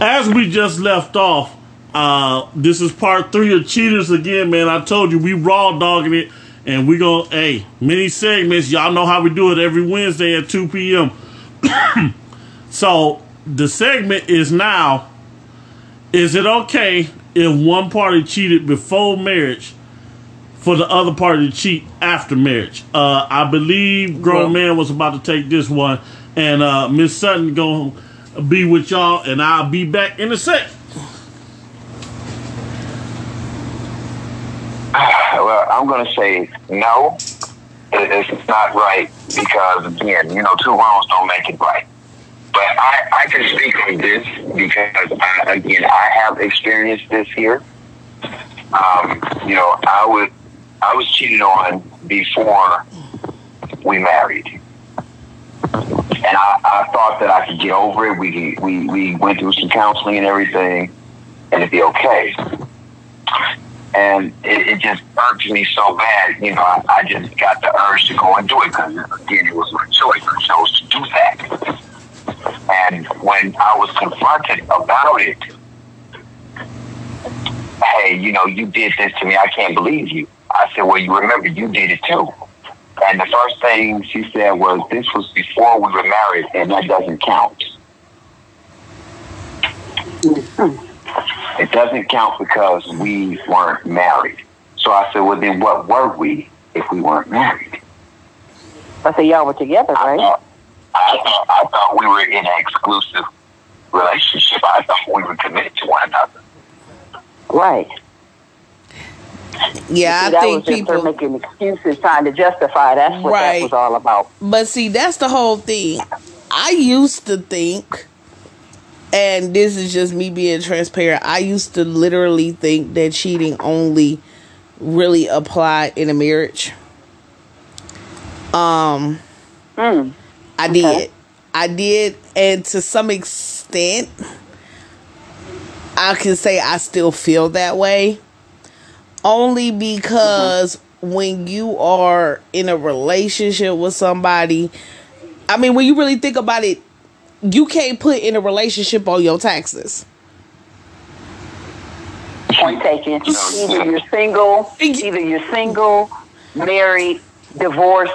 as we just left off, uh, this is part three of Cheaters again, man. I told you we raw dogging it, and we go, hey, mini segments. Y'all know how we do it every Wednesday at 2 p.m. so the segment is now is it okay if one party cheated before marriage for the other party to cheat after marriage? Uh, I believe grown Well- man was about to take this one, and uh, Miss Sutton gonna be with y'all, and I'll be back in a sec. Well, I'm going to say no. It's not right because, again, you know, two wrongs don't make it right. But I, I can speak on this because, I, again, I have experienced this here. Um, you know, I would, I was cheated on before we married, and I, I thought that I could get over it. We we we went through some counseling and everything, and it'd be okay and it, it just irked me so bad. You know, I, I just got the urge to go and do it because again, it was my choice. I chose to do that. And when I was confronted about it, hey, you know, you did this to me. I can't believe you. I said, well, you remember you did it too. And the first thing she said was, this was before we were married, and that doesn't count. It doesn't count because we weren't married. So I said, well, then what were we if we weren't married? I said, y'all were together, I right? thought, I thought, I thought we were in an exclusive relationship. I thought we were committed to one another. Right. Yeah, See, I that think was just her people. making excuses, trying to justify. That's what Right. that was all about. But see, that's the whole thing. I used to think, and this is just me being transparent. I used to literally think that cheating only really applied in a marriage. Um, Mm. I did. I did, and to some extent, I can say I still feel that way. Only because when you are in a relationship with somebody, I mean, when you really think about it, you can't put in a relationship on your taxes. Point taken. Either you're single, either you're single, married, divorced,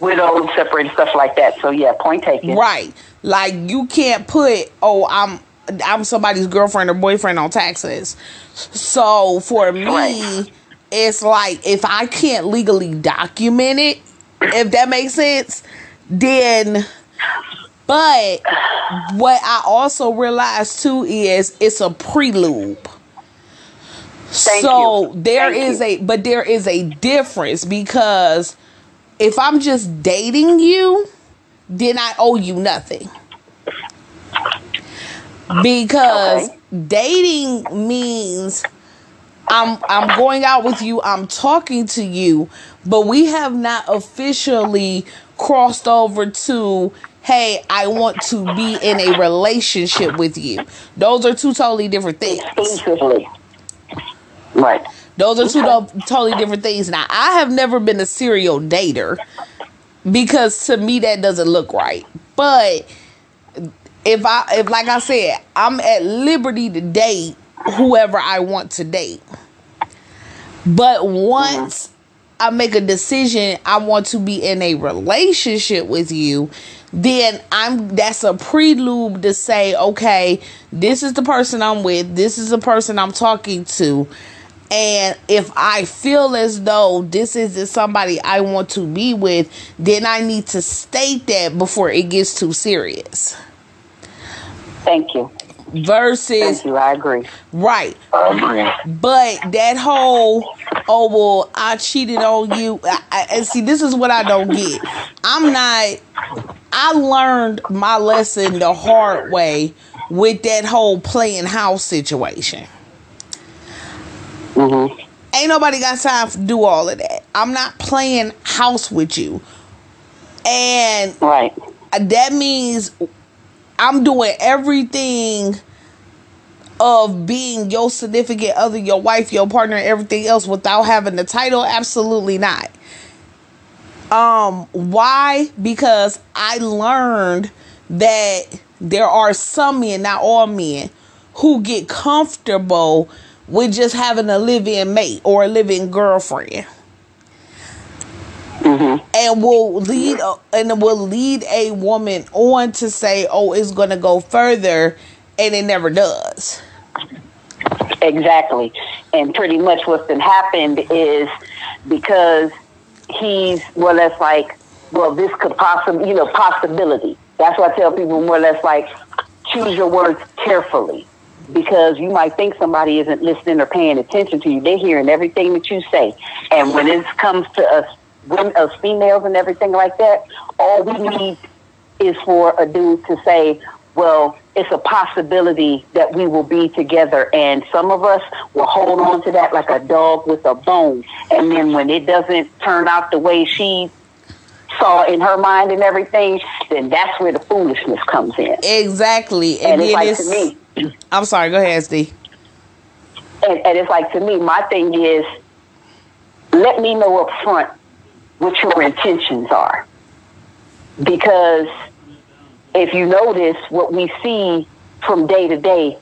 widowed, separated, stuff like that. So yeah, point taken. Right. Like you can't put, oh, I'm I'm somebody's girlfriend or boyfriend on taxes. So for me, it's like if I can't legally document it, if that makes sense, then but what I also realized too is it's a prelude. Thank so you. there Thank is you. a but there is a difference because if I'm just dating you, then I owe you nothing. Because Okay. dating means I'm I'm going out with you, I'm talking to you, but we have not officially crossed over to hey, I want to be in a relationship with you. Those are two totally different things. Exclusively. Right. Those are two to- totally different things. Now, I have never been a serial dater because to me that doesn't look right. But if I if like I said, I'm at liberty to date whoever I want to date. But once I make a decision I want to be in a relationship with you, then I'm that's a prelude to say, okay, this is the person I'm with, this is the person I'm talking to. And if I feel as though this isn't somebody I want to be with, then I need to state that before it gets too serious. Thank you. Versus Thank you. I agree. right. I agree. But that whole, oh well, I cheated on you. I, I, and see, this is what I don't get. I'm not. I learned my lesson the hard way with that whole playing house situation. Mm-hmm. Ain't nobody got time to do all of that. I'm not playing house with you, and Right. that means I'm doing everything of being your significant other, your wife, your partner, everything else without having the title? Absolutely not. Um, why? Because I learned that there are some men, not all men, who get comfortable with just having a live-in mate or a live-in girlfriend. Mm-hmm. And will lead a, and will lead a woman on to say, "Oh, it's going to go further," and it never does. Exactly. And pretty much what's been happened is because he's more or less like, well, this could possibly, you know, possibility. That's why I tell people more or less like, choose your words carefully. Because you might think somebody isn't listening or paying attention to you. They're hearing everything that you say. And when it comes to us, women, us females and everything like that, all we need is for a dude to say, well, it's a possibility that we will be together. And some of us will hold on to that like a dog with a bone. And then when it doesn't turn out the way she saw in her mind and everything, then that's where the foolishness comes in. Exactly. And, And, it's like it's, to me, I'm sorry, go ahead, Steve. and, and it's like to me, my thing is, let me know up front what your intentions are. Because if you notice what we see from day to day,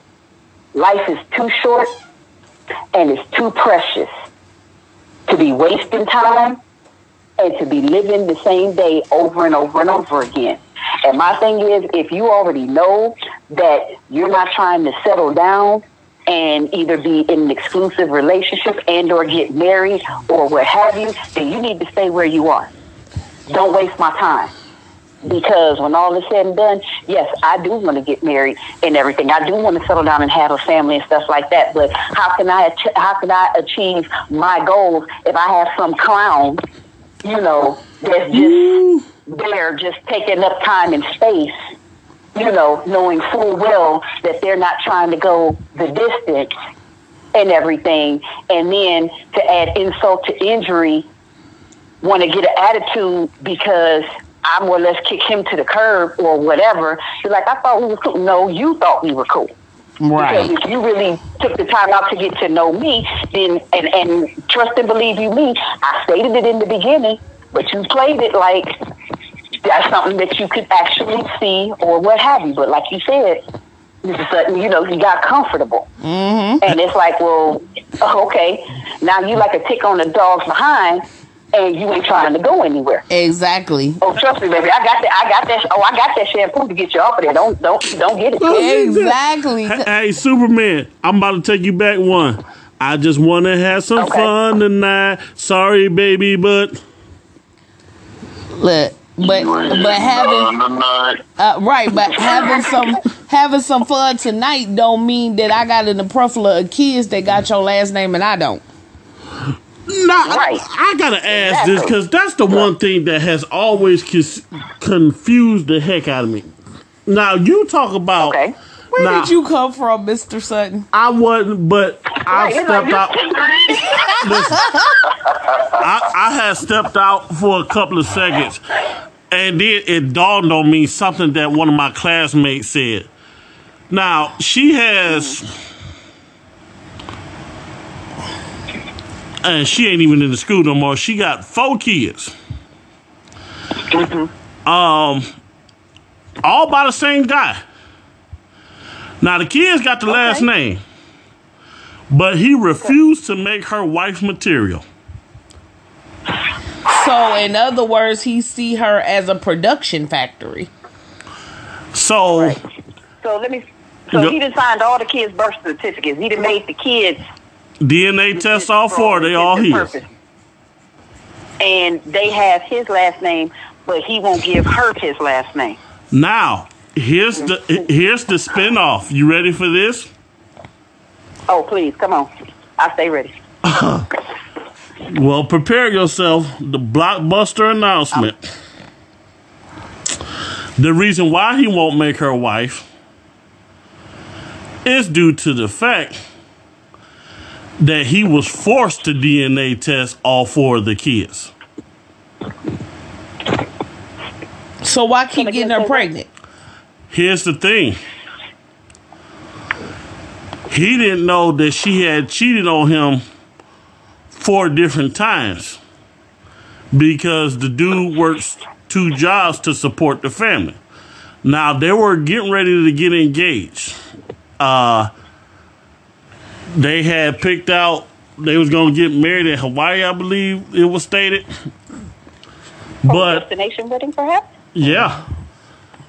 life is too short and it's too precious to be wasting time and to be living the same day over and over and over again. And my thing is, if you already know that you're not trying to settle down and either be in an exclusive relationship and or get married or what have you, then you need to stay where you are. Don't waste my time. Because when all is said and done, yes, I do want to get married and everything. I do want to settle down and have a family and stuff like that. But how can I ach- how can I achieve my goals if I have some clown, you know, that's just mm. there, just taking up time and space, you know, knowing full well that they're not trying to go the distance and everything, and then to add insult to injury, want to get an attitude because I more or less kick him to the curb or whatever. You're like, I thought we were cool. No, you thought we were cool. Right. Because if you really took the time out to get to know me, then and, and trust and believe you me, I stated it in the beginning, but you played it like that's something that you could actually see or what have you. But like you said, this is Sutton, you know, you got comfortable. Mm-hmm. And it's like, well, okay, now you like a tick on the dog's behind and you ain't trying to go anywhere. Exactly. Oh, trust me, baby. I got that. I got that. Oh, I got that shampoo to get you off of there. Don't, don't, don't get it. Exactly. Hey, hey, Superman, I'm about to take you back one. I just want to have some Okay. fun tonight. Sorry, baby, but Look, but but having uh, right, but having some having some fun tonight don't mean that I got an umbrella of kids that got your last name and I don't. nah, Right. I, I gotta ask this because that's the one thing that has always cons- confused the heck out of me. Now you talk about. Okay. Where Nah. did you come from, Mister Sutton? I wasn't, but I Right, stepped out. Listen, I, I had stepped out for a couple of seconds, and then it dawned on me something that one of my classmates said. Now she has, and she ain't even in the school no more. She got four kids. Um, all by the same guy. Now the kids got the last name, but he refused to make her wife material. So, in other words, he see her as a production factory. So So let me. So Yep. he done signed all the kids' birth certificates. He done made the kids. DNA tests all four. They all his. his. And they have his last name, but he won't give her his last name. Now here's the here's the spinoff. You ready for this? Oh, please, come on. I stay ready. Well, prepare yourself. The blockbuster announcement. The reason why he won't make her wife is due to the fact that he was forced to DNA test all four of the kids. So why keep getting her pregnant? Here's the thing. He didn't know that she had cheated on him four different times because the dude works two jobs to support the family. Now they were getting ready to get engaged. Uh, they had picked out they was gonna get married in Hawaii, I believe it was stated. But destination wedding, perhaps. yeah,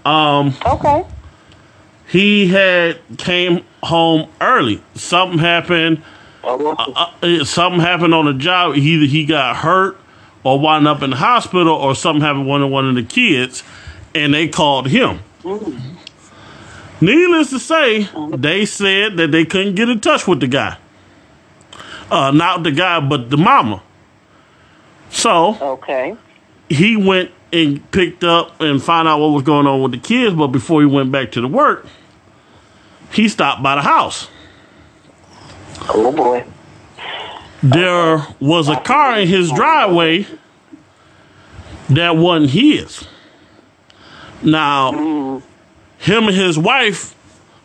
Okay. he had came home early. Something happened. Uh, uh, something happened on the job. Either he got hurt or wound up in the hospital, or something happened with one of one of the kids, and they called him. Needless to say, they said that they couldn't get in touch with the guy. Uh, not the guy, but the mama. So Okay. he went and picked up and found out what was going on with the kids. But before he went back to the work, he stopped by the house. Oh boy. There was a car in his driveway that wasn't his. Now, him and his wife,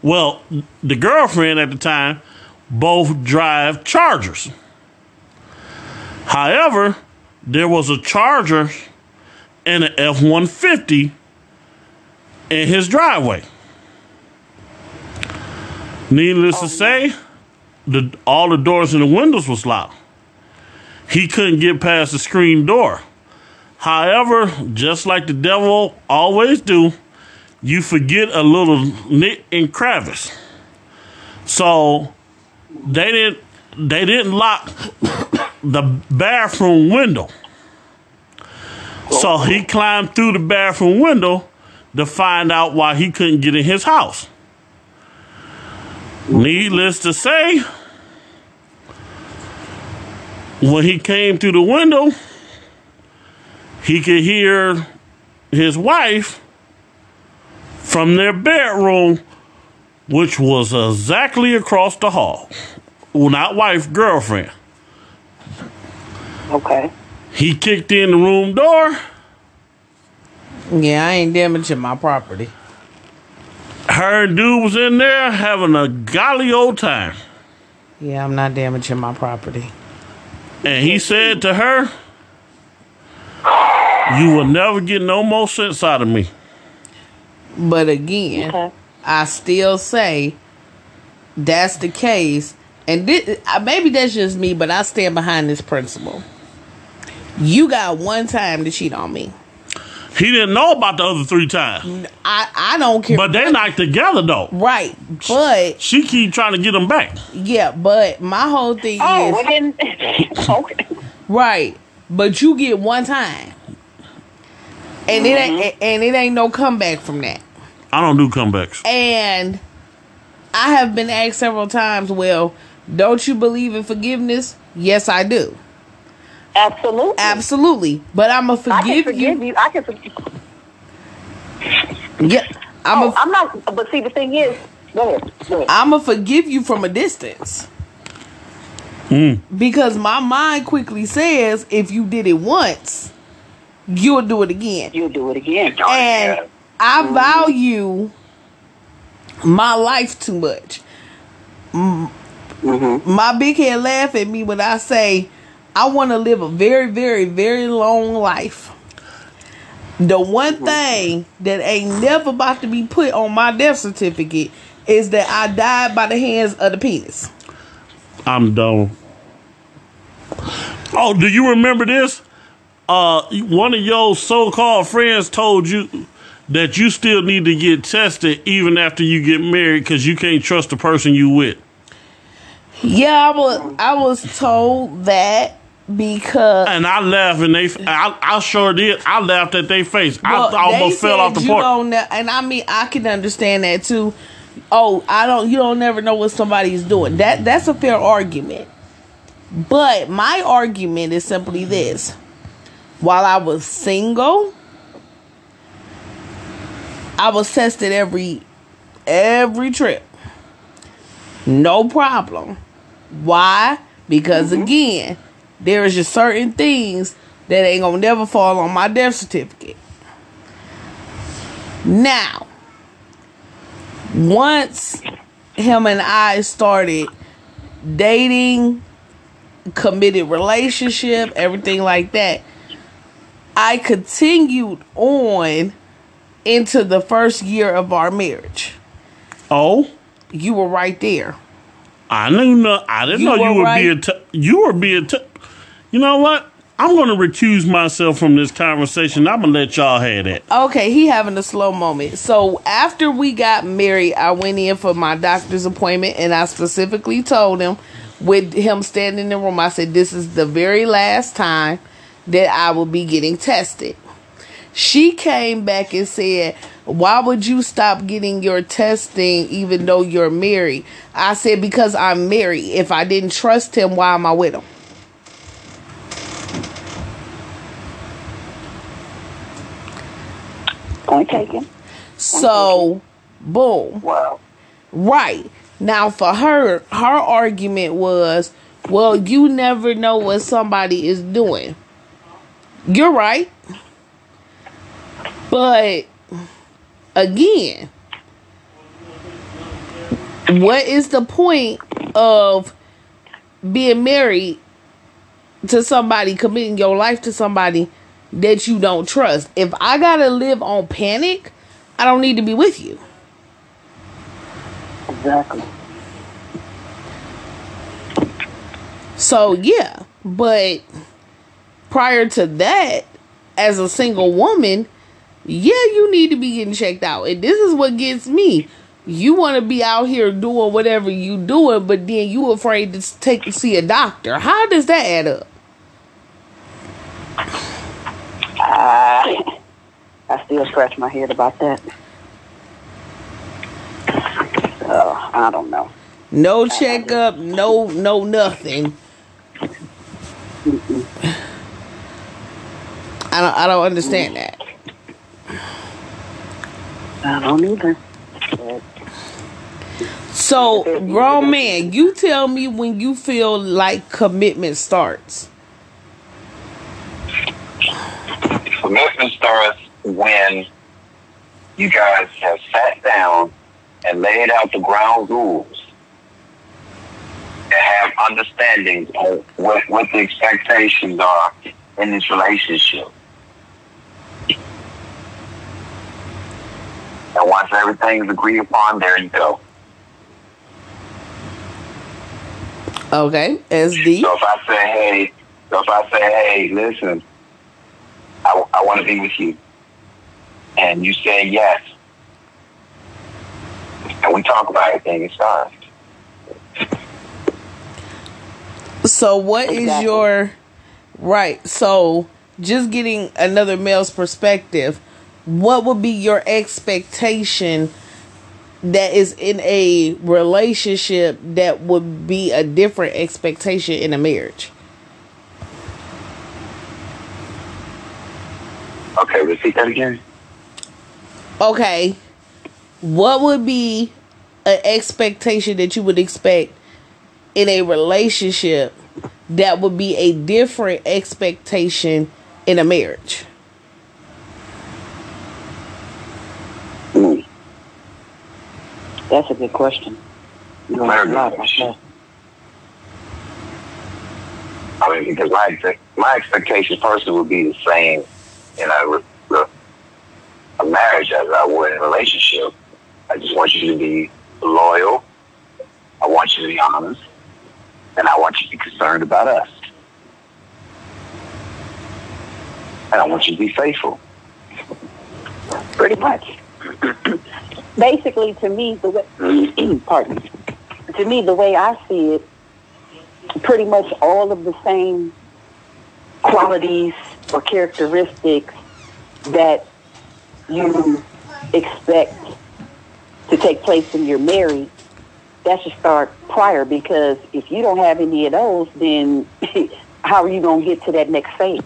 well, the girlfriend at the time, both drive Chargers. However, there was a Charger and an F 150 in his driveway. Needless to oh, say, the, all the doors and the windows was locked. He couldn't get past the screen door. However, just like the devil always do, you forget a little nick and crevice. So they didn't they didn't lock the bathroom window. So he climbed through the bathroom window to find out why he couldn't get in his house. Needless to say, when he came through the window, he could hear his wife from their bedroom, which was exactly across the hall. Well, not wife, girlfriend. Okay. He kicked in the room door. Yeah, I ain't damaging my property. Her and dude was in there having a golly old time. Yeah, I'm not damaging my property. And he said to her, You will never get no more sense out of me. But again, Okay. I still say that's the case. And this, uh, maybe that's just me, but I stand behind this principle. You got one time to cheat on me. He didn't know about the other three times. I, I don't care. But they not together though. right. But She keep trying to get him back. yeah, but my whole thing Oh, is well then. okay. right. But you get one time. And it ain't mm-hmm. and it ain't no comeback from that. I don't do comebacks. And I have been asked several times, well, don't you believe in forgiveness? Yes, I do. Absolutely. Absolutely. But I'm going to forgive you. I can forgive forgive you. you. I can forgive. Yeah. I'm Oh, a, I'm not. But see, the thing is, go ahead. Go ahead. I'm going to forgive you from a distance. Hmm. Because my mind quickly says if you did it once, you'll do it again. You'll do it again. and I mm-hmm. value my life too much. M- mm-hmm. My big head laugh at me when I say I want to live a very, very, very long life. The one thing that ain't never about to be put on my death certificate is that I died by the hands of the penis. I'm done. Oh, do you remember this? Uh, one of your so-called friends told you that you still need to get tested even after you get married because you can't trust the person you with. Yeah, I was I was told that because And I laughed, and they, I, I sure did. I laughed at their face. Well, I almost fell off the porch. and I mean I can understand that too. Oh, I don't. You don't never know what somebody's doing. That that's a fair argument. But my argument is simply this: while I was single, I was tested every every trip. No problem. Why? Because mm-hmm. again, there is just certain things that ain't gonna never fall on my death certificate. Now, once him and I started dating, committed relationship, everything like that, I continued on into the first year of our marriage. Oh, You were right there. I knew no. I didn't You know you were were right. being. T- you were being. T- you know what? I'm going to recuse myself from this conversation. I'm gonna let y'all have that. Okay, he having a slow moment. So after we got married, I went in for my doctor's appointment, and I specifically told him, with him standing in the room, I said, "This is the very last time that I will be getting tested." She came back and said, Why would you stop getting your testing even though you're married? I said, Because I'm married. If I didn't trust him, why am I with him? Point taken. So, boom. Wow. Right. Now, for her, her argument was, Well, you never know what somebody is doing. You're right. But, again, what is the point of being married to somebody, committing your life to somebody that you don't trust? If I gotta live on panic, I don't need to be with you. Exactly. So, yeah, but prior to that, as a single woman, yeah, you need to be getting checked out. And this is what gets me. You want to be out here doing whatever you doing, but then you afraid to take to see a doctor. How does that add up? I, I still scratch my head about that. So, I don't know. No checkup, no no nothing. I don't I don't understand that. I don't either. But So, grown man, you tell me when you feel like commitment starts. Commitment starts when you guys have sat down and laid out the ground rules and have understandings on what, what the expectations are in this relationship. And once everything is agreed upon, there you go. Okay, SD. So if I say, hey, so if I say, hey, listen, I, I want to be with you, and you say yes, and we talk about everything, it starts. So, what is Exactly. your right? So, just getting another male's perspective, what would be your expectation that is in a relationship that would be a different expectation in a marriage? Okay, repeat that again. Okay, what would be an expectation that you would expect in a relationship that would be a different expectation in a marriage? Mm. that's a good question. You know, Very good question. I mean, because my expect- my expectation personally would be the same in a, re- re- a marriage as I would in a relationship. I just want you to be loyal. I want you to be honest, and I want you to be concerned about us. And I want you to be faithful. Pretty much. Basically, to me, the way, pardon to me, the way I see it, pretty much all of the same qualities or characteristics that you expect to take place when you're married, that should start prior because if you don't have any of those, then how are you going to get to that next phase?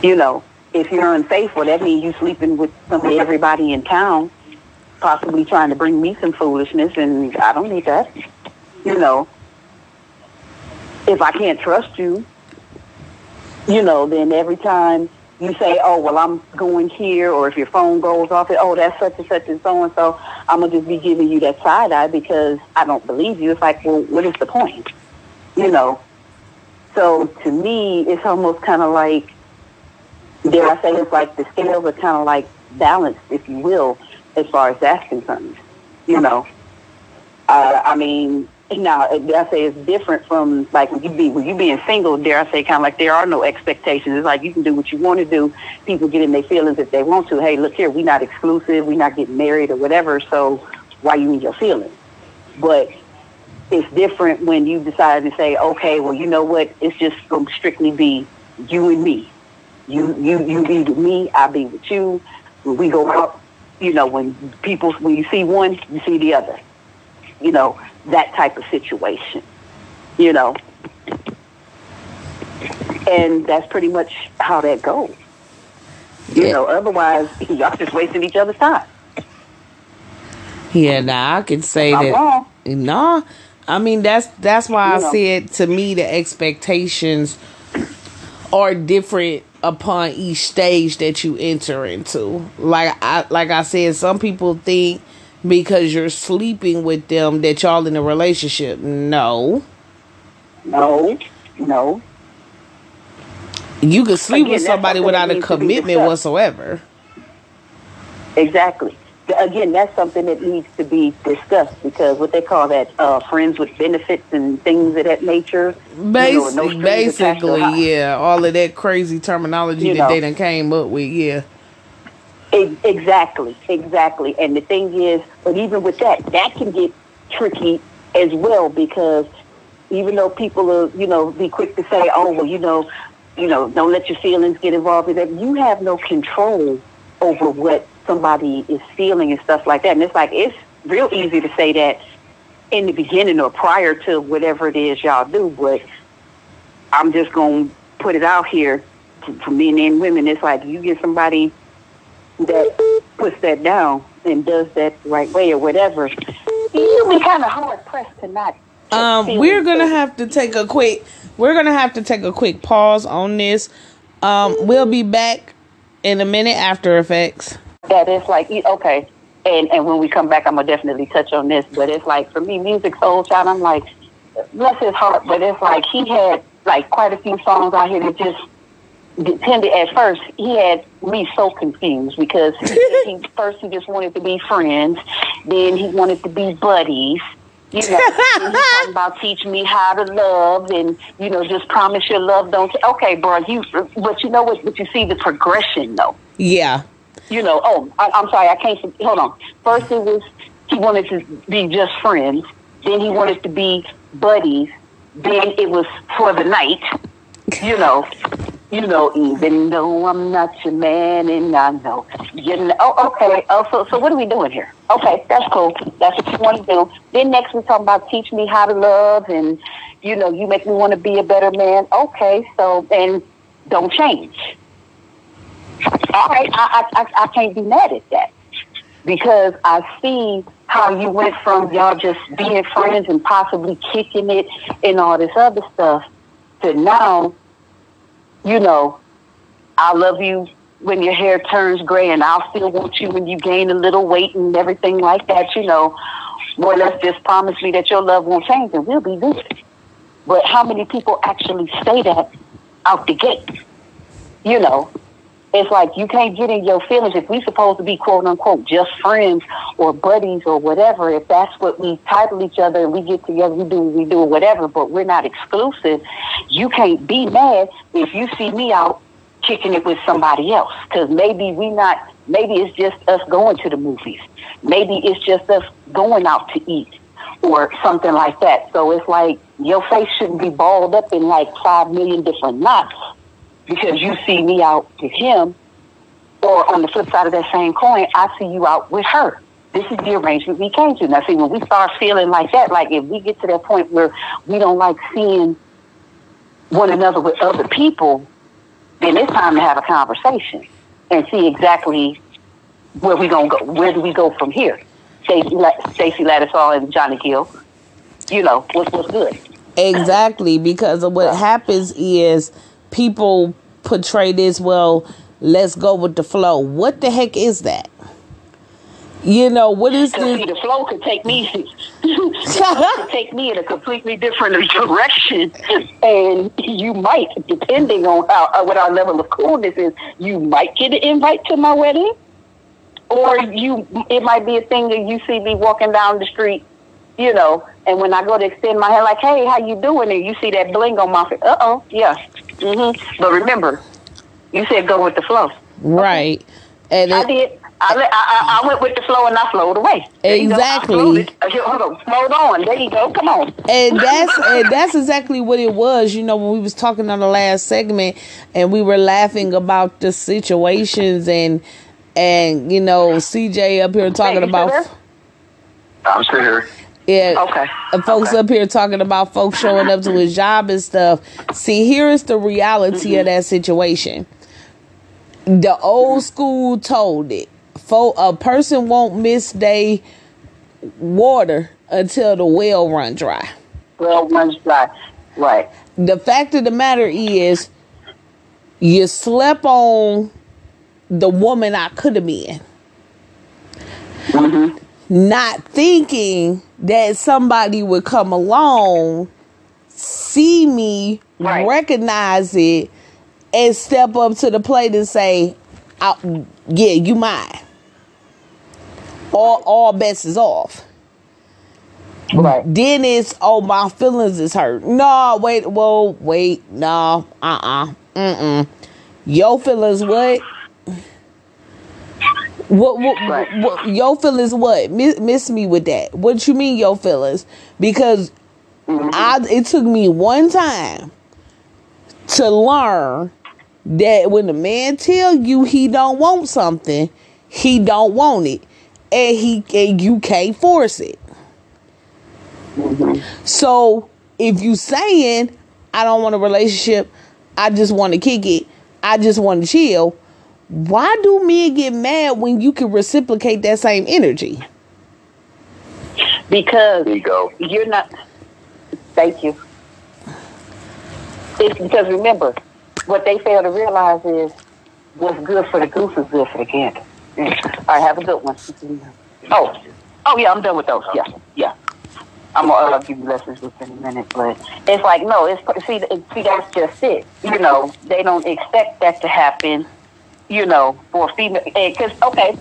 You know, if you're unfaithful, that means you're sleeping with somebody, everybody in town, possibly trying to bring me some foolishness, and I don't need that. You know, if I can't trust you, you know, then every time you say, "Oh, well, I'm going here," or if your phone goes off, "Oh, that's such and such and so and so," I'm gonna just be giving you that side eye because I don't believe you. It's like, well, what is the point? You know. So to me, it's almost kind of like dare I say it's like the scales are kind of like balanced, if you will, as far as that's concerned. You know, Uh, I mean, now I say it's different from like when you be when you being single. Dare I say, kind of like there are no expectations. It's like you can do what you want to do. People get in their feelings if they want to. Hey, look here, we not exclusive. We not getting married or whatever. So why you in your feelings? But it's different when you decide to say, okay, well, you know what? It's just to strictly be you and me. You you you be with me. I be with you. When we go out, you know, when people when you see one, you see the other. You know that type of situation. You know, and that's pretty much how that goes. You Yeah. know, otherwise y'all just wasting each other's time. Yeah, now I can say I'm that. wrong. No, I mean that's that's why You I know. said to me the expectations are different upon each stage that you enter into. Like I like I said, some people think because you're sleeping with them that y'all in a relationship. No, No, no. you can sleep Again, with somebody without a needs to be commitment whatsoever. Exactly. Again, that's something that needs to be discussed because what they call that uh, friends with benefits and things of that nature. you know, no strings attached to basically, yeah, all of that crazy terminology You that know. they done came up with, yeah. Exactly, exactly. And the thing is, but even with that, that can get tricky as well because even though people are, you know, be quick to say, oh, well, you know, you know, don't let your feelings get involved in that. You have no control over what somebody is feeling and stuff like that. And it's like it's real easy to say that in the beginning or prior to whatever it is y'all do, but I'm just gonna put it out here to- for men and women. It's like you get somebody that puts that down and does that the right way or whatever, you'll be kind of hard pressed to not. Um, we're gonna so. have to take a quick. We're gonna have to take a quick pause on this. Um, we'll be back in a minute. After effects. That is like okay, and and when we come back, I'm gonna definitely touch on this. But it's like for me, Musiq Soulchild. I'm like, bless his heart, but it's like he had like quite a few songs out here that just depended at first. He had me so confused because he, he first he just wanted to be friends, then he wanted to be buddies. You know, talking about teach me how to love, and you know, just promise your love don't. Okay, bro, you. But you know what? But you see the progression though Yeah. you know, oh, I, I'm sorry, I can't. Hold on. First, it was he wanted to be just friends. Then he wanted to be buddies. Then it was for the night. You know, you know. Even though I'm not your man, and I know, you know. Oh, okay. Oh, so so what are we doing here? Okay, that's cool. That's what you want to do. Then next we're talking about teach me how to love, and you know, you make me want to be a better man. Okay, so and don't change all right, I, I, I, I can't be mad at that because I see how you went from y'all just being friends and possibly kicking it and all this other stuff to now, you know, I love you when your hair turns gray and I'll still want you when you gain a little weight and everything like that, you know. More or less just promise me that your love won't change and we'll be good. But how many people actually say that out the gate? You know, it's like you can't get in your feelings if we supposed to be quote unquote just friends or buddies or whatever. If that's what we title each other and we get together, we do we do whatever, but we're not exclusive. You can't be mad if you see me out kicking it with somebody else because maybe we not. Maybe it's just us going to the movies. Maybe it's just us going out to eat or something like that. So it's like your face shouldn't be balled up in like five million different knots because you see me out with him, or on the flip side of that same coin, I see you out with her. This is the arrangement we came to. Now, see, when we start feeling like that, like if we get to that point where we don't like seeing one another with other people, then it's time to have a conversation and see exactly where we gonna go. Where do we go from here? Stacy La- Stacey Lattisaw and Johnny Gill. You know what's what's good. Exactly, because of what happens is people portray this, well, let's go with the flow. What the heck is that? You know, what is Because see, this? the flow could take me could take me in a completely different direction, and you might, depending on how uh, what our level of coolness is, you might get an invite to my wedding, or you it might be a thing that you see me walking down the street, you know, and when I go to extend my hand, like, hey, how you doing? And you see that bling on my face, uh oh, yeah. hmm But remember, you said go with the flow. Right. And I it, did. I, let- I, I I went with the flow and I flowed away. There you go. I Exactly. floated. Uh, here, Hold on, flowed on. There you go. Come on. and that's and that's exactly what it was you know when we was talking on the last segment and we were laughing about the situations and and you know cj up here talking you about there? I'm still here. Yeah Okay. folks Okay. up here talking about folks showing up to his job and stuff see here is the reality of mm-hmm. that situation the old school told it Fo- a person won't miss day water until the well run dry Well, runs dry. Right. the fact of the matter is you slept on the woman I could have been. Mm-hmm. Not thinking that somebody would come along, see me, Right. recognize it, and step up to the plate and say, "I- "Yeah, you mine." All all bets is off Right. then it's oh my feelings is hurt. No, wait, whoa, wait, no, uh uh-uh, mm mm. Your feelings what? What what, Right. what your feelings what? Miss, miss me with that. What you mean your feelings? Because mm-hmm. I it took me one time to learn that when a man tell you he don't want something, he don't want it, and he and you can't force it. Mm-hmm. So if you saying I don't want a relationship, I just want to kick it, I just want to chill. Why do men get mad when you can reciprocate that same energy? Because There you go. you're not. Thank you. It's because remember, what they fail to realize is what's good for the goose is good for the gander. Mm. All right, have a good one. Oh, oh yeah, I'm done with those. Yeah, yeah. I'm gonna uh, give you lessons within a minute, but it's like no, it's see, see that's just it. You know, they don't expect that to happen. You know, for a female, because okay,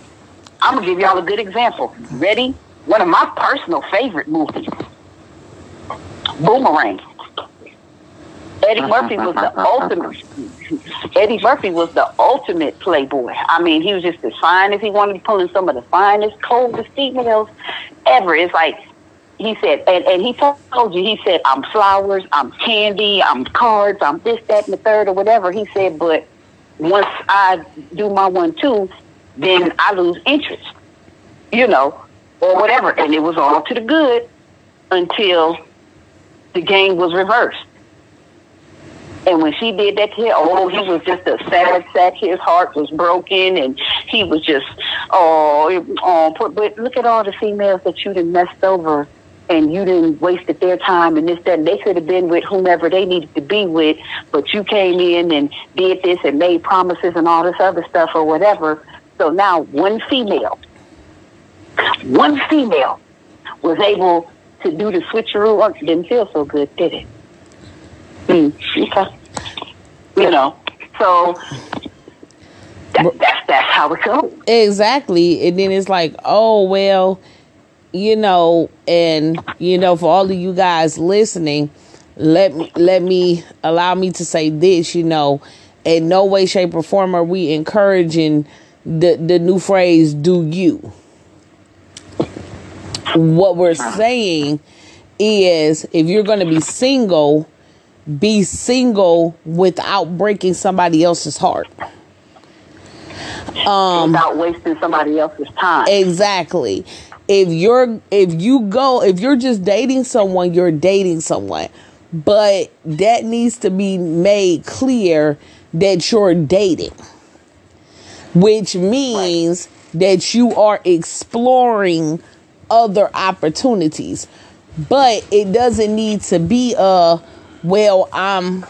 I'm gonna give y'all a good example. Ready? One of my personal favorite movies, Boomerang. Eddie mm-hmm, Murphy was the mm-hmm, ultimate. Mm-hmm. Eddie Murphy was the ultimate playboy. I mean, he was just as fine as he wanted to pull in some of the finest, coldest females ever. It's like he said, and, and he told you, he said, I'm flowers, I'm candy, I'm cards, I'm this, that, and the third, or whatever. He said, but once I do my one too, then I lose interest, you know, or whatever. And it was all to the good until the game was reversed. And when she did that to him, oh, he was just a sad sack. His heart was broken, and he was just, oh, oh. But, look at all the females that you done messed over, and you didn't wasted their time and this, that. And they could have been with whomever they needed to be with, but you came in and did this and made promises and all this other stuff or whatever. So now one female, one female was able to do the switcheroo. Didn't feel so good, did it? Mm, okay. You know, so that, that's that's how it goes. Exactly. And then it's like, oh, well, you know, and, you know, for all of you guys listening, let me, let me allow me to say this, you know, in no way, shape, or form are we encouraging the, the new phrase, do you. What we're saying is if you're going to be single, be single without breaking somebody else's heart. Um, without wasting somebody else's time. Exactly. If you're if you go if you're just dating someone, you're dating someone. But that needs to be made clear that you're dating. Which means that you are exploring other opportunities. But it doesn't need to be a well, I'm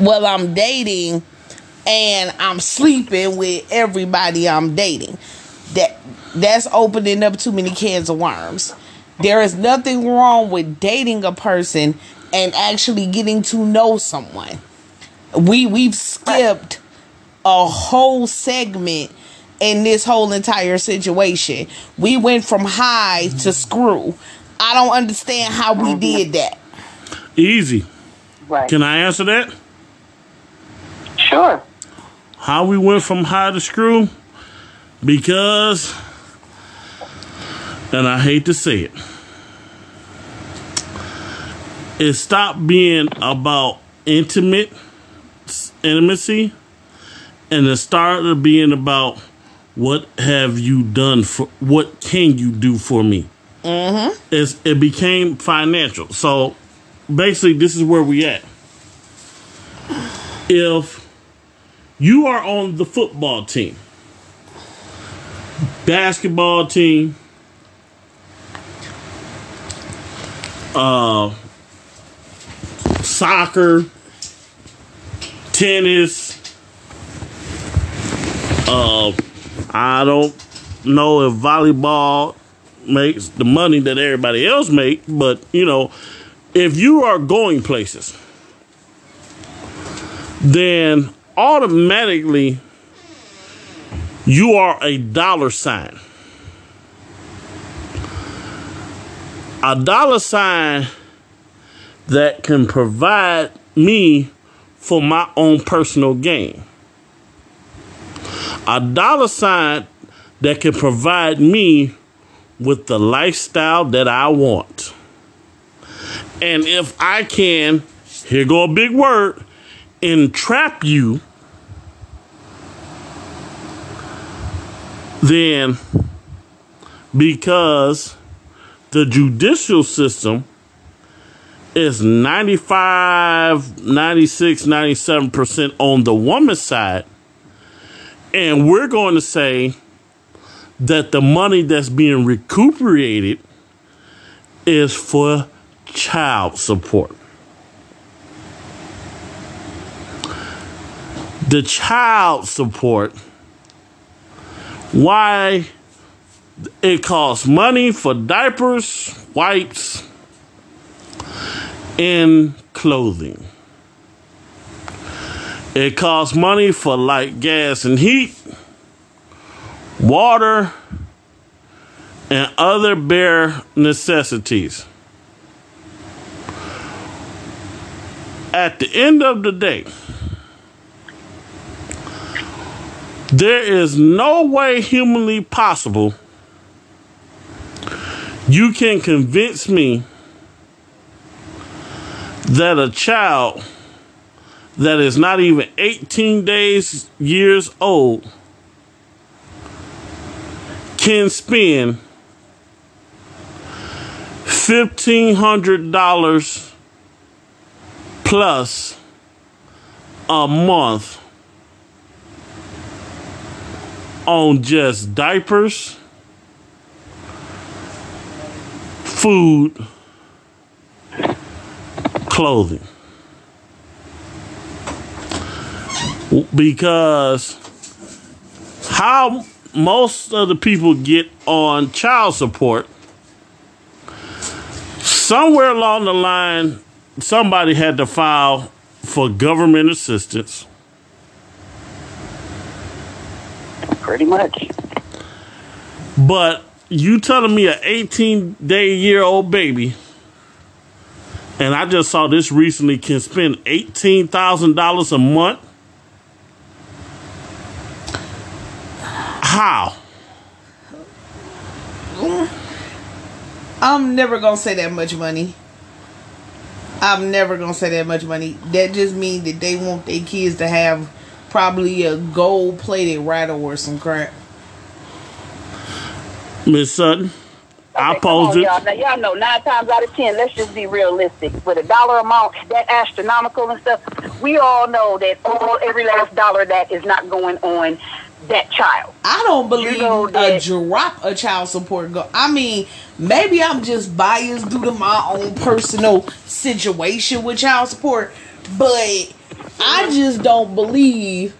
well, I'm dating and I'm sleeping with everybody I'm dating. That that's opening up too many cans of worms. There is nothing wrong with dating a person and actually getting to know someone. We we've skipped a whole segment in this whole entire situation. We went from high to mm-hmm. screw. I don't understand how we mm-hmm. did that. Easy. Right. Can I answer that? Sure. How we went from high to screw? Because, and I hate to say it, it stopped being about intimate intimacy and it started being about what have you done for what can you do for me mm-hmm. it's, it became financial so basically this is where we at if you are on the football team. Basketball team. Uh soccer. Tennis. Uh, I don't know if volleyball makes the money that everybody else make, but you know, if you are going places, then automatically you are a dollar sign. A dollar sign that can provide me for my own personal gain a dollar sign that can provide me with the lifestyle that I want. And if I can, here go a big word, entrap you, then because the judicial system is 95, 96, 97% on the woman's side, and we're going to say that the money that's being recuperated is for child support. The child support, why it costs money for diapers, wipes, and clothing. It costs money for light, gas, and heat, water, and other bare necessities. At the end of the day, there is no way humanly possible you can convince me that a child that is not even 18 days years old can spend $1500 plus a month on just diapers food clothing. Because how most of the people get on child support somewhere along the line somebody had to file for government assistance pretty much but you telling me an 18 day year old baby and i just saw this recently can spend $18000 a month How? I'm never gonna say that much money. I'm never gonna say that much money. That just means that they want their kids to have probably a gold plated rattle or some crap. Miss Sutton, I Okay, posed come it. on, y'all. Now, y'all know nine times out of ten, let's just be realistic. With a dollar amount that astronomical and stuff, we all know that all every last dollar that is not going on that child. I don't believe know a that- drop of child support go. I mean, maybe I'm just biased due to my own personal situation with child support, but I just don't believe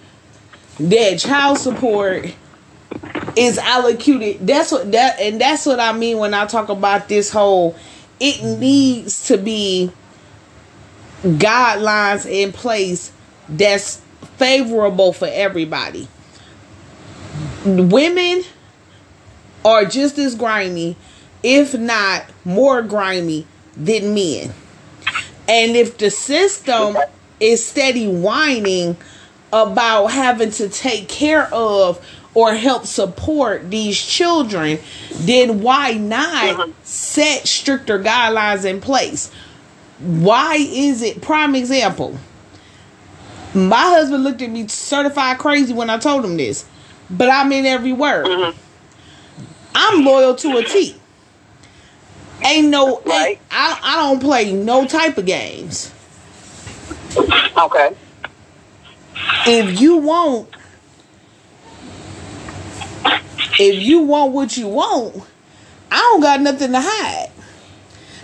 that child support is allocated. That's what that and that's what I mean when I talk about this whole. It needs to be guidelines in place that's favorable for everybody women are just as grimy, if not more grimy than men. And if the system is steady whining about having to take care of or help support these children, then why not mm-hmm. set stricter guidelines in place? Why is it prime example? My husband looked at me certified crazy when I told him this, but I mean every word. Mm-hmm. I'm loyal to a T. Ain't no, Right. I, I don't play no type of games. Okay. If you want, if you want what you want, I don't got nothing to hide.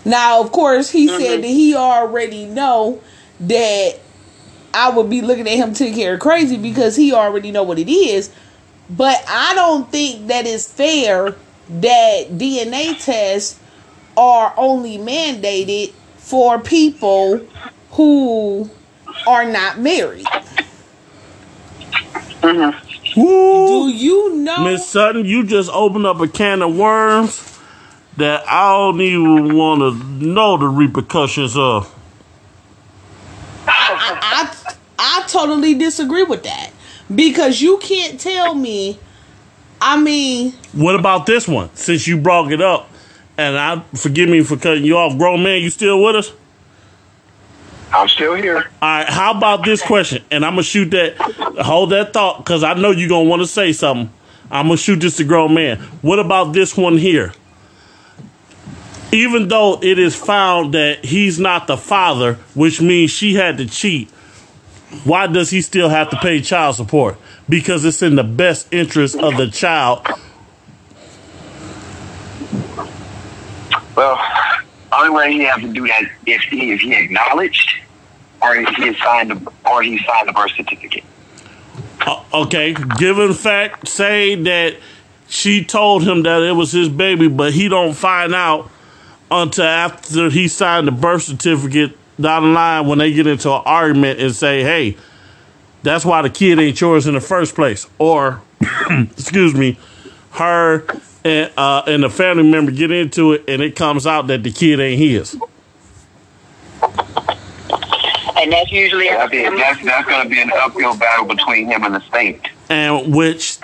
Now, of course, he said mm-hmm. that he already know that I would be looking at him taking care of crazy because he already know what it is. But I don't think that it's fair that DNA tests are only mandated for people who are not married. Mm-hmm. Woo! Do you know? Miss Sutton, you just opened up a can of worms that I don't even want to know the repercussions of. I I totally disagree with that because you can't tell me. I mean, What about this one? Since you brought it up, and I forgive me for cutting you off, grown man, you still with us? I'm still here. All right, how about this question? And I'm gonna shoot that. Hold that thought, because I know you're gonna want to say something. I'm gonna shoot this to grown man. What about this one here? Even though it is found that he's not the father, which means she had to cheat, why does he still have to pay child support? Because it's in the best interest of the child. Well, only way he have to do that if he if he acknowledged or he signed the or he signed the birth certificate. Uh, okay, given fact, say that she told him that it was his baby, but he don't find out until after he signed the birth certificate down the line when they get into an argument and say, "Hey, that's why the kid ain't yours in the first place," or, excuse me, her and uh, and the family member get into it, and it comes out that the kid ain't his. And that's usually That'd be, that's that's going to be an uphill battle between him and the state And which,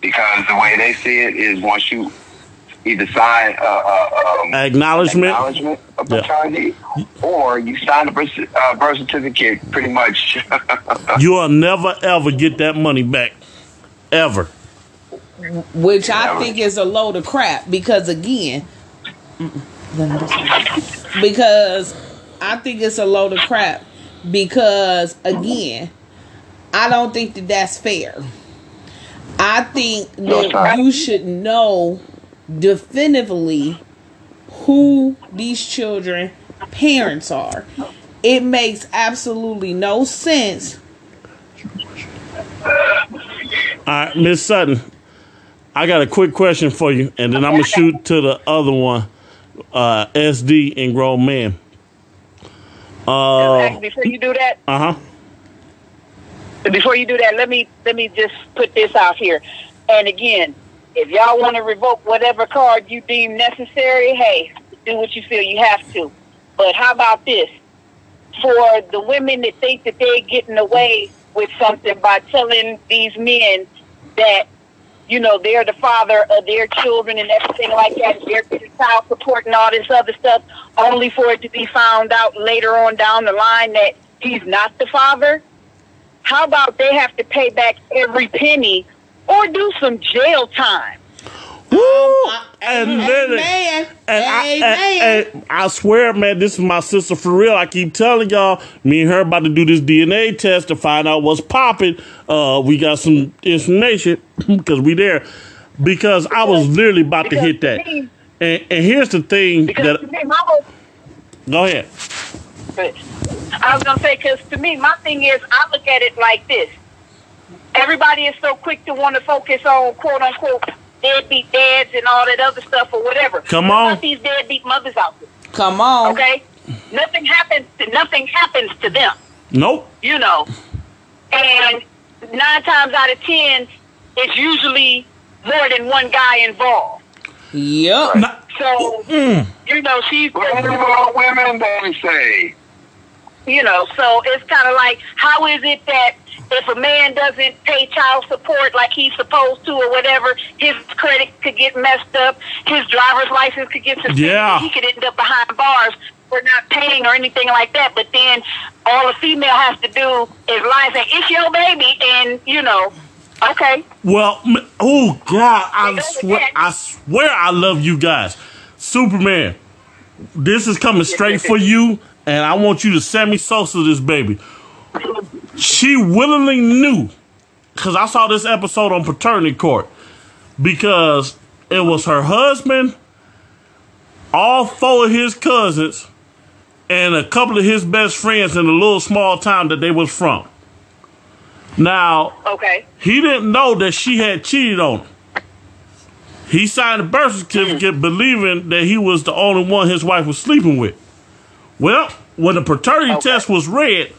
because the way they see it is once you either sign uh, uh, um, acknowledgement, acknowledgement of Yeah. paternity or you sign a birth, uh, birth certificate pretty much. you'll never ever get that money back, ever. which I think is a load of crap because again, because I think it's a load of crap because again, I don't think that that's fair. I think that not. you should know definitively who these children parents are. It makes absolutely no sense. All right, Miss Sutton, I got a quick question for you, and then I'm gonna shoot to the other one, uh, SD and grown man. Uh before you do that, uh huh. before you do that, let me let me just put this out here. And again, if y'all want to revoke whatever card you deem necessary, hey, do what you feel you have to. But how about this? For the women that think that they're getting away with something by telling these men that, you know, they're the father of their children and everything like that, they're getting child support and all this other stuff, only for it to be found out later on down the line that he's not the father. How about they have to pay back every penny or do some jail time? Woo! And then, Amen. and I, and- and I swear, man, this is my sister for real. I keep telling y'all, me and her about to do this DNA test to find out what's popping. Uh, we got some information because we there. Because I was literally about to hit that. And, and here's the thing that me, whole go ahead. I was gonna say because to me, my thing is, I look at it like this: everybody is so quick to want to focus on quote unquote deadbeat dads and all that other stuff or whatever. Come What on. about these deadbeat mothers out there. Come on. Okay, nothing happens. To, nothing happens to them. Nope. You know, and nine times out of ten, it's usually more than one guy involved. Yep. So, Mm. you know, she's, What about women, they say? You know, so it's kind of like, how is it that if a man doesn't pay child support like he's supposed to or whatever, his credit could get messed up, his driver's license could get suspended, Yeah. he could end up behind bars for not paying or anything like that. But then all a female has to do is lie and say, it's your baby, and, you know, okay. Well, oh God, I swear. I swear, I love you guys. Superman, this is coming straight for you, and I want you to send Sammy Sosa this baby. She willingly knew, because I saw this episode on paternity court, because it was her husband, all four of his cousins, and a couple of his best friends in a little small town that they was from. Now, Okay. he didn't know that she had cheated on him. He signed a birth certificate mm. believing that he was the only one his wife was sleeping with. Well, when the paternity Okay. test was read,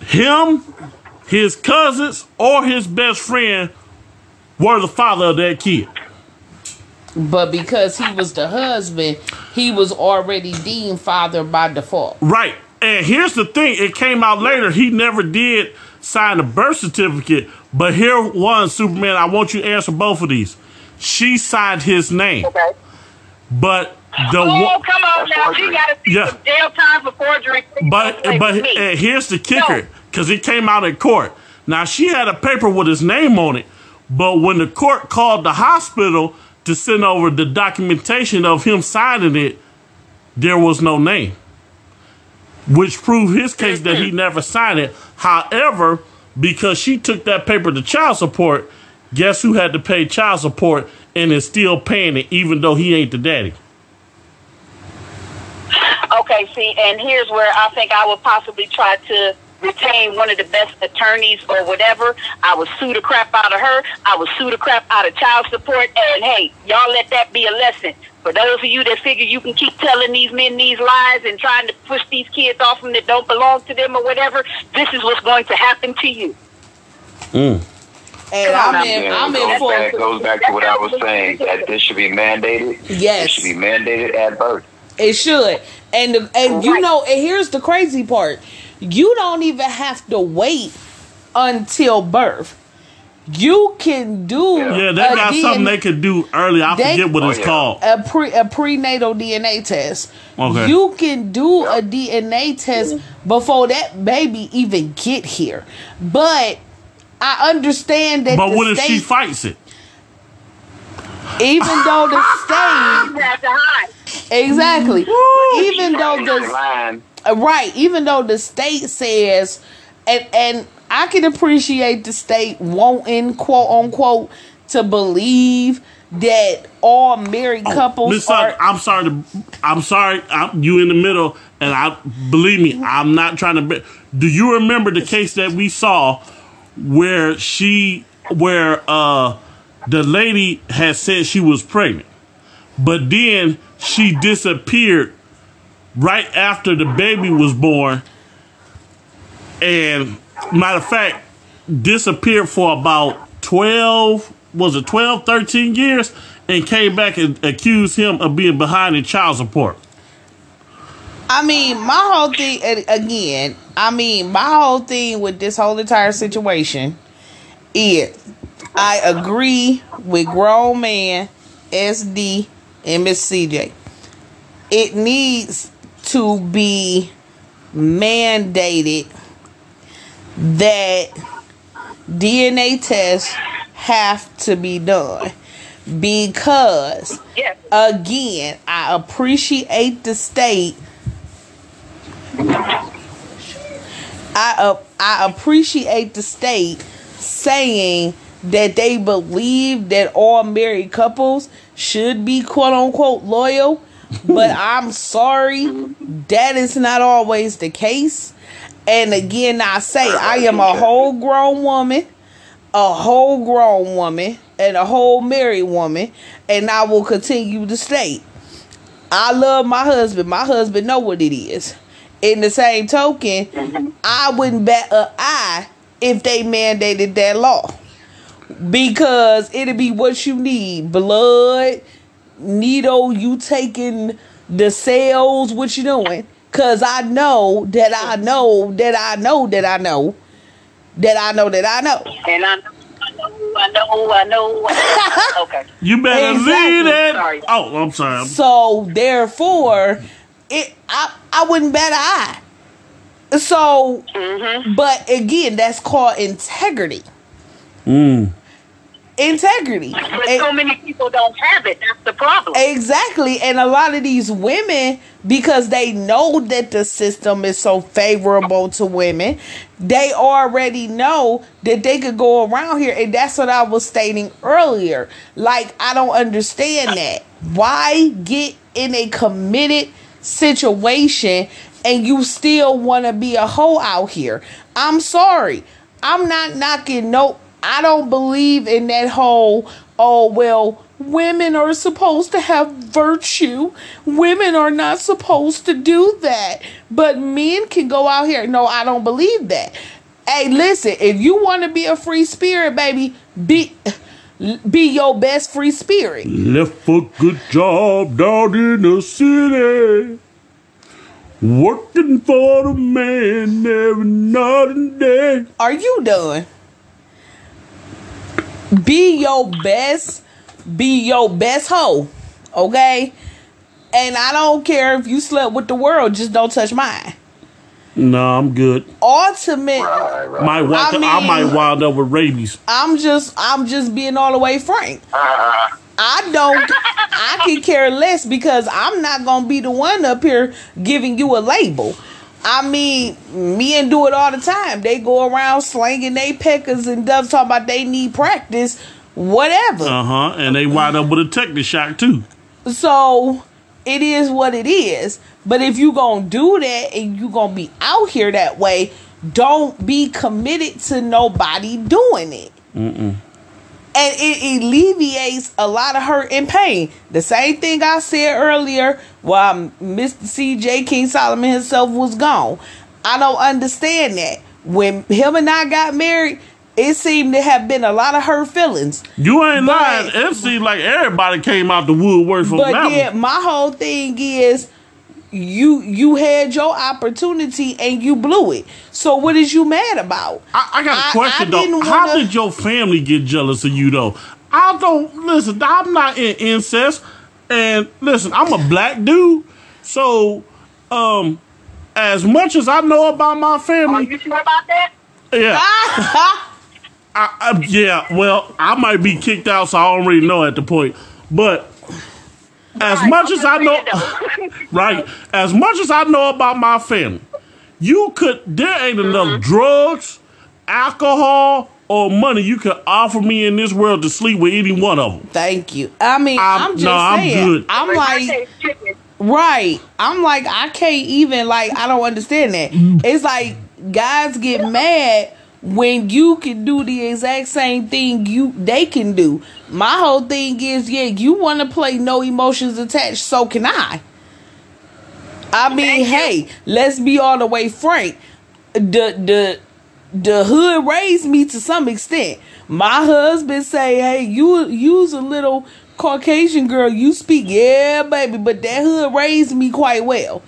him, his cousins, or his best friend were the father of that kid. But because he was the husband, he was already deemed father by default. Right. And here's the thing it came out later, he never did sign a birth certificate. But here, one, Superman, I want you to answer both of these. She signed his name. Okay. But the Oh, wo- come on now. She got to see Yeah. some jail time for forgery. but but play with me. uh, here's the kicker, No. because it came out in court. Now she had a paper with his name on it, but when the court called the hospital to send over the documentation of him signing it, there was no name, which proved his case that he never signed it. However, because she took that paper to child support, guess who had to pay child support and is still paying it, even though he ain't the daddy. Okay, see, and here's where I think I would possibly try to retain one of the best attorneys or whatever. I would sue the crap out of her. I would sue the crap out of child support. And hey, y'all let that be a lesson. For those of you that figure you can keep telling these men these lies and trying to push these kids off them that don't belong to them or whatever, this is what's going to happen to you. Mm. And Come on I'm in, Yeah, I'm it in goes for back, goes back to what I was saying that this should be mandated. Yes, It yes. should be mandated at birth. It should. And the, and you know, and here's the crazy part. You don't even have to wait until birth. You can do Yeah, they got DNA something they could do early. I They- forget what Oh, it's yeah. called. a pre a prenatal DNA test. Okay. You can do a DNA test before that baby even get here. But I understand that But the what if she fights it? Even though the state You have to hide. exactly, even though the line, Uh, Right, even though the state says, and and I can appreciate the state wanting quote unquote to believe that all married couples Miss are. I'm sorry. To, I'm sorry. I'm, you in the middle, and I believe me. I'm not trying to. Be, do you remember the case that we saw where she, where uh, the lady had said she was pregnant, but then she disappeared right after the baby was born, and matter of fact, disappeared for about 12, was it 12, 13 years, and came back and accused him of being behind in child support. I mean, my whole thing again. I mean, my whole thing with this whole entire situation is I agree with grown man, SD, and Miss CJ. It needs to be mandated that DNA tests have to be done because Yes. again, I appreciate the state. I uh, I appreciate the state saying that they believe that all married couples should be quote unquote loyal, but I'm sorry, that is not always the case. And again, I say I am a whole grown woman a whole grown woman and a whole married woman, and I will continue to state. I love my husband. My husband know what it is. In the same token, mm-hmm. I wouldn't bat a eye if they mandated that law. Because it'll be what you need blood, needle, you taking the cells, what you doing. Cause I know that I know that I know that I know that I know that I know. And I know, I know, I know, I know. okay. You better Exactly. leave that. Sorry. Oh, I'm sorry. So therefore, it I I wouldn't bet an eye. So, Mhm. but again, that's called integrity. Mm. Integrity. But And- so many people don't have it. That's the problem. Exactly. And a lot of these women, because they know that the system is so favorable to women, they already know that they could go around here. And that's what I was stating earlier. Like, I don't understand that. Why get in a committed situation and you still want to be a hoe out here? I'm sorry. I'm not knocking no I don't believe in that whole, oh, well, women are supposed to have virtue. Women are not supposed to do that. But men can go out here. No, I don't believe that. Hey, listen, if you want to be a free spirit, baby, be be your best free spirit. Left a good job down in the city. Working for the man every night and day. Are you done? Be your best, be your best hoe, okay? And I don't care if you slept with the world, just don't touch mine. No, I'm good. Ultimate, Right, right. Might wind, I I, might wind up with rabies. I'm just, I'm just being all the way frank. Uh, I don't, I can care less because I'm not gonna be the one up here giving you a label. I mean, men do it all the time. They go around slanging they peckers and doves talking about they need practice, whatever. Uh huh. And they wind up with a tetanus shock too. So it is what it is. But if you gonna do that and you gonna be out here that way, don't be committed to nobody doing it. And it alleviates a lot of hurt and pain. The same thing I said earlier while Mr. C.J. King Solomon himself was gone. I don't understand that. When him and I got married, it seemed to have been a lot of hurt feelings. You ain't But- lying. It seemed like everybody came out the woodwork for But that one. my whole thing is you you had your opportunity and you blew it. So what is you mad about? I, I got a question I though. didn't How wanna- did your family get jealous of you though? I don't listen. I'm not in incest, and listen, I'm a black dude. So, um, as much as I know about my Are family, you sure about that? yeah, I, I, yeah. Well, I might be kicked out, so I don't really know at the point. But as Right, much as I know, right? As much as I know about my family, you could there ain't enough mm-hmm. drugs, alcohol, or money you could offer me in this world to sleep with any one of them. Thank you. I mean, I'm- I'm, just no, I'm good. I'm Like, I like taste chicken. right. I'm like I can't even like I don't understand that. Mm. It's like guys get mad when you can do the exact same thing you they can do. My whole thing is yeah, you want to play no emotions attached, so can I. I mean, hey, let's be all the way frank. The the the hood raised me to some extent. My husband say, "Hey, you you's a little Caucasian girl. You speak, yeah, baby." But that hood raised me quite well.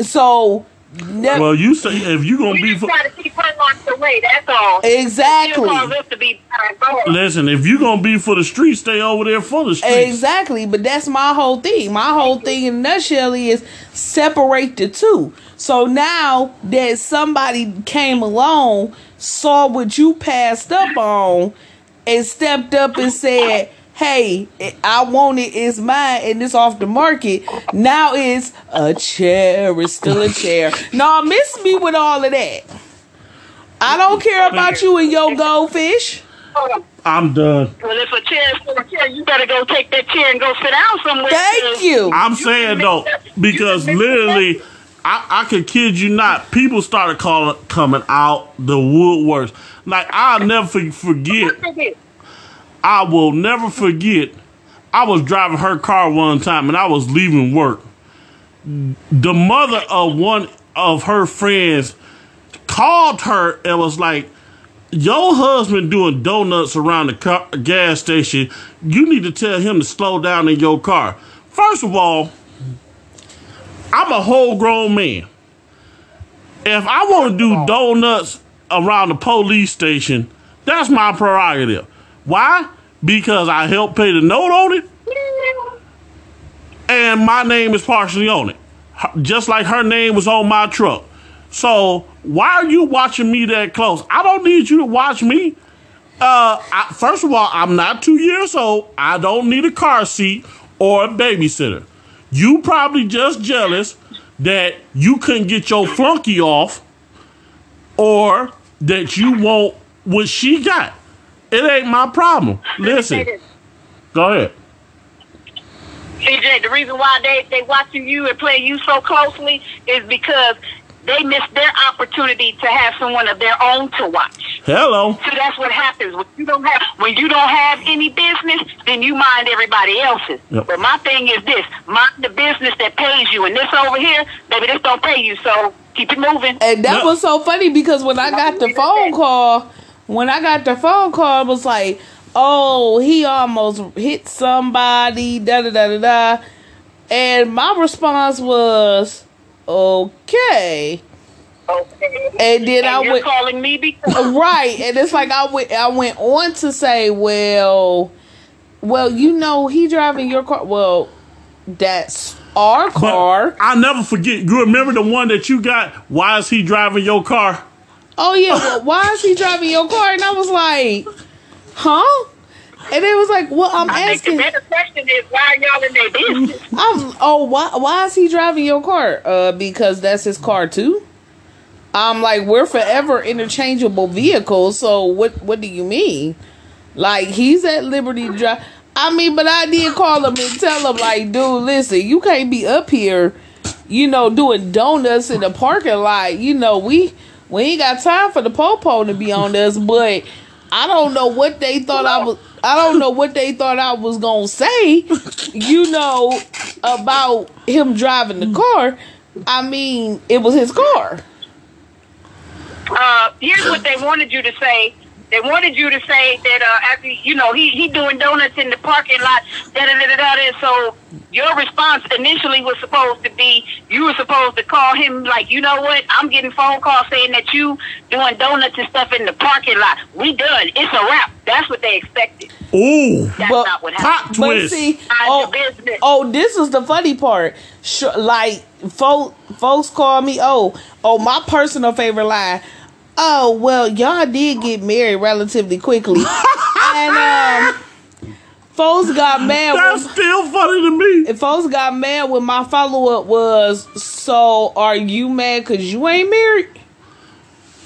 So, Well, you say if you gonna We be just try to keep her locked away. That's all. exactly, be listen, if you gonna be for the streets, stay over there for the streets. exactly. But that's my whole thing. My whole thing in a nutshell is separate the two. So now that somebody came along, saw what you passed up on, and stepped up and said, "Hey, I want it. It's mine, and it's off the market." Now it's a chair. It's still a chair. No, miss me with all of that. I don't care about you and your goldfish. I'm done. Well, if a chair is for a chair, you better go take that chair and go sit down somewhere. Thank you. I'm saying though, because literally, I, I could kid you not, people started calling coming out the woodworks. Like I'll never for- forget. I will never forget. I was driving her car one time and I was leaving work. The mother of one of her friends called her and was like, your husband doing donuts around the car, gas station, you need to tell him to slow down in your car. First of all, I'm a whole grown man. If I want to do donuts around the police station, that's my prerogative. Why? Because I helped pay the note on it, and my name is partially on it, just like her name was on my truck. So why are you watching me that close? I don't need you to watch me. Uh, I, first of all, I'm not two years old. I don't need a car seat or a babysitter. You probably just jealous that you couldn't get your flunky off, or that you want what she got. It ain't my problem. Listen, go ahead. CJ, the reason why they they watching you and playing you so closely is because they missed their opportunity to have someone of their own to watch. Hello. So that's what happens when you don't have when you don't have any business, then you mind everybody else's. Yep. But my thing is this: mind the business that pays you, and this over here, baby, this don't pay you. So keep it moving. And that No. was so funny because when I got the phone call, when I got the phone call, it was like, oh, he almost hit somebody, da da da da da. And my response was, okay. Okay. And then I And you're went calling me because right, and it's like I went I went on to say, well, well, you know, he driving your car. Well, that's our But car. I'll never forget. You remember the one that you got? Why is he driving your car? Oh yeah, well, why is he driving your car? And I was like, huh? And it was like, well, I'm I think the better question is why are y'all in their business? I'm oh why why is he driving your car? Uh, because that's his car too. I'm like we're forever interchangeable vehicles. So what what do you mean? Like he's at liberty to drive. I mean, but I did call him and tell him like, dude, listen, you can't be up here, you know, doing donuts in the parking lot. You know, we we ain't got time for the popo to be on us. But I don't know what they thought I was. I don't know what they thought I was gonna say. You know about him driving the car. I mean, it was his car. uh, here's what they wanted you to say. They wanted you to say that uh, after you know he he doing donuts in the parking lot. Da da da da da. da. So your response initially was supposed to be you were supposed to call him like you know what I'm getting phone calls saying that you doing donuts and stuff in the parking lot. We done. It's a wrap. That's what they expected. Ooh, That's But- not what pop happened. But twist. see, oh, oh, this is the funny part. Sh- like, folk, folks call me, oh, oh, my personal favorite line. Oh, well, y'all did get married relatively quickly, and um, folks got mad. That's When, still funny to me. If folks got mad when my follow up was, "So, are you mad because you ain't married?"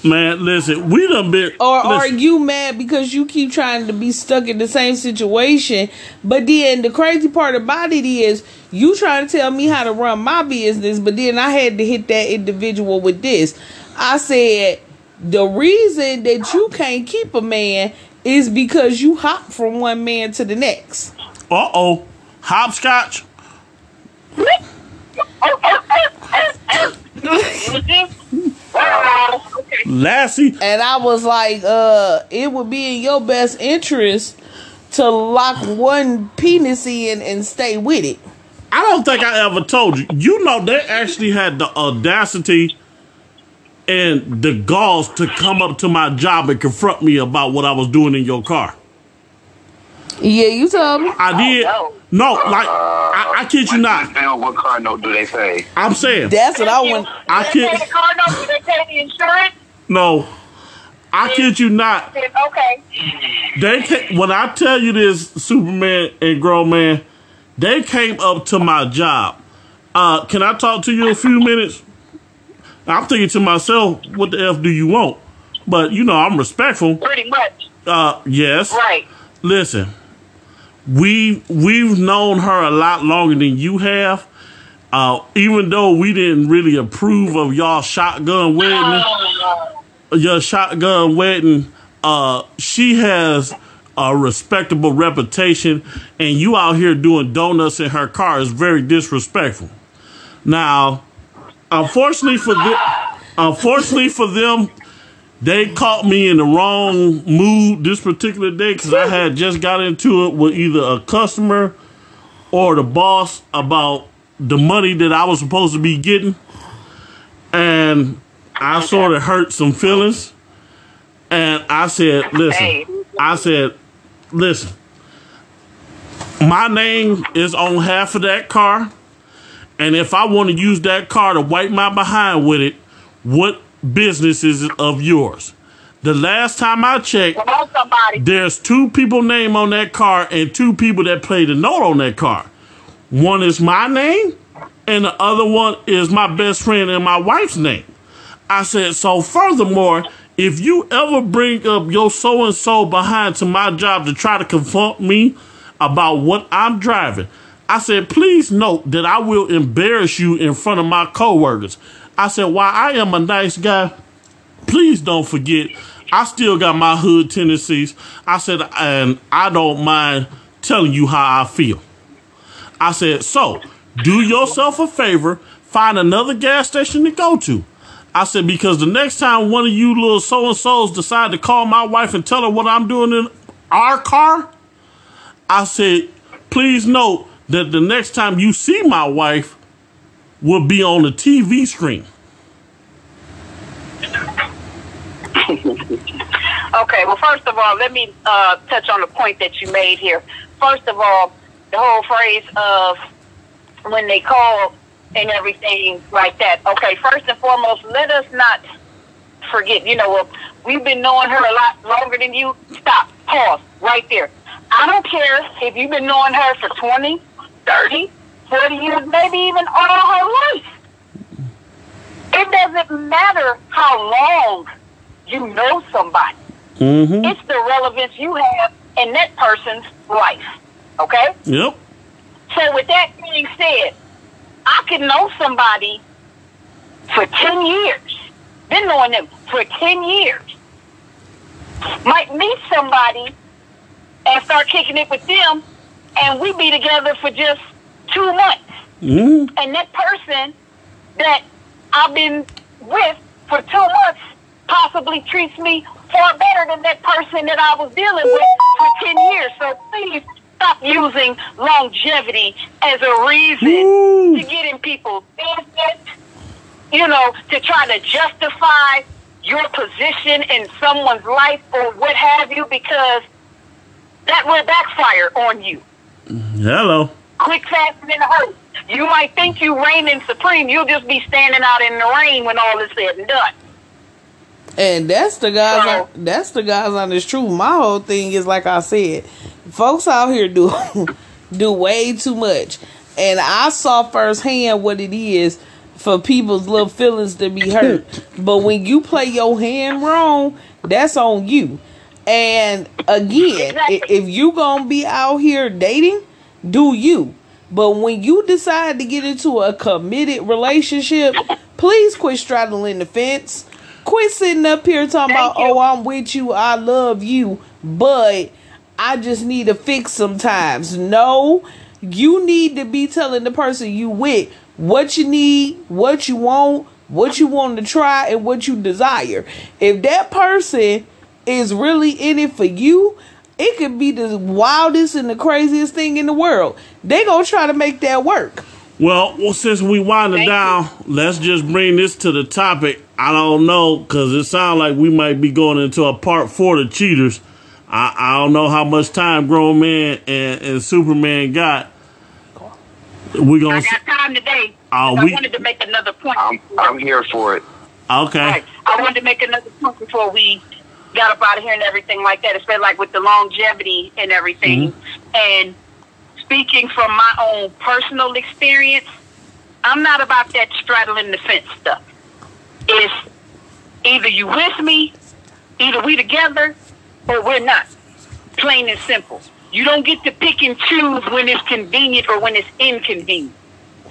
Man, listen, we done been. Or are you mad because you keep trying to be stuck in the same situation? But then the crazy part about it is you trying to tell me how to run my business, but then I had to hit that individual with this. I said the reason that you can't keep a man is because you hop from one man to the next. Uh oh, hopscotch. Lassie. And I was like, uh, it would be in your best interest to lock one penis in and stay with it. I don't think I ever told you. You know, they actually had the audacity and the galls to come up to my job and confront me about what I was doing in your car. Yeah, you told me. I did. no. No, like I, I kid you not. Bill, what car note do they say? I'm saying That's what I want. I Did they can't- pay the car note? Did they pay the insurance? no. I kid you not. Okay. They came, when I tell you this, Superman and grown man, they came up to my job. Uh, can I talk to you a few minutes? I'm thinking to myself, what the f do you want? But you know, I'm respectful. Pretty much. Uh, yes. Right. Listen, we we've known her a lot longer than you have. Uh, even though we didn't really approve of y'all shotgun wedding, your shotgun wedding, uh, she has a respectable reputation, and you out here doing donuts in her car is very disrespectful. Now, unfortunately for them, unfortunately for them, they caught me in the wrong mood this particular day because I had just got into it with either a customer or the boss about the money that I was supposed to be getting. And I sort of hurt some feelings. And I said, listen, I said, listen, my name is on half of that car. And if I want to use that car to wipe my behind with it, what business is it of yours? The last time I checked, Come on, somebody. there's two people name on that car and two people that played a note on that car. One is my name, and the other one is my best friend and my wife's name. I said, so furthermore, if you ever bring up your so and so behind to my job to try to confront me about what I'm driving, I said, please note that I will embarrass you in front of my coworkers. I said, while I am a nice guy, please don't forget, I still got my hood tendencies. I said, and I don't mind telling you how I feel. I said, so do yourself a favor, find another gas station to go to. I said, because the next time one of you little so and so's decide to call my wife and tell her what I'm doing in our car, I said, please note that the next time you see my wife will be on the TV screen. Okay, well, first of all, let me uh, touch on the point that you made here. First of all, the whole phrase of when they call and everything like that. Okay, first and foremost, let us not forget, you know, well, we've been knowing her a lot longer than you. Stop, pause, right there. I don't care if you've been knowing her for 20, 30, 40 years, maybe even all her life. It doesn't matter how long you know somebody. Mm-hmm. It's the relevance you have in that person's life. Okay? Yep. So with that being said, I could know somebody for 10 years. Been knowing them for 10 years. Might meet somebody and start kicking it with them and we be together for just two months. Mm-hmm. And that person that I've been with for two months possibly treats me far better than that person that I was dealing with for 10 years. So please stop using longevity as a reason Woo. to get in people's business, you know, to try to justify your position in someone's life or what have you, because that will backfire on you Hello. quick, fast, and in a hurry. You might think you reigning supreme. You'll just be standing out in the rain when all is said and done. And that's the guys. So- on, that's the guys on this truth. My whole thing is like I said, folks out here do do way too much, and I saw firsthand what it is for people's little feelings to be hurt. but when you play your hand wrong, that's on you. And again, Exactly. if you gonna be out here dating, do you. But when you decide to get into a committed relationship, please quit straddling the fence. Quit sitting up here talking Thank about, you. oh, I'm with you, I love you, but I just need to fix sometimes. No, you need to be telling the person you with what you need, what you want, what you want to try, and what you desire. If that person is really in it for you, it could be the wildest and the craziest thing in the world. They gonna try to make that work. Well, well, since we winding Thank down, let's just bring this to the topic. I don't know because it sounds like we might be going into a part four to cheaters. I, I don't know how much time grown man and, and Superman got. We gonna I s- got time today. Oh, I we- wanted to make another point. I'm I'm here for it. okay. Right. I wanted to make another point before we got up out of here and everything like that, especially like with the longevity and everything. Mm-hmm. And speaking from my own personal experience, I'm not about that straddling the fence stuff. It's either you with me, either we together, or we're not. Plain and simple. You don't get to pick and choose when it's convenient or when it's inconvenient.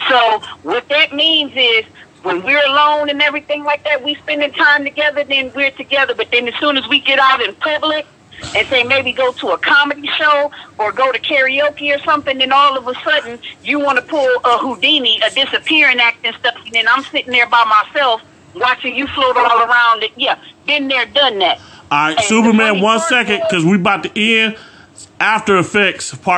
So what that means is when we're alone and everything like that, we spending time together, then we're together. But then as soon as we get out in public and say maybe go to a comedy show or go to karaoke or something, then all of a sudden you want to pull a Houdini, a disappearing act and stuff, and then I'm sitting there by myself watching you float all around. It. Yeah, been there, done that. All right, And Superman, one part because we about to end After Effects Part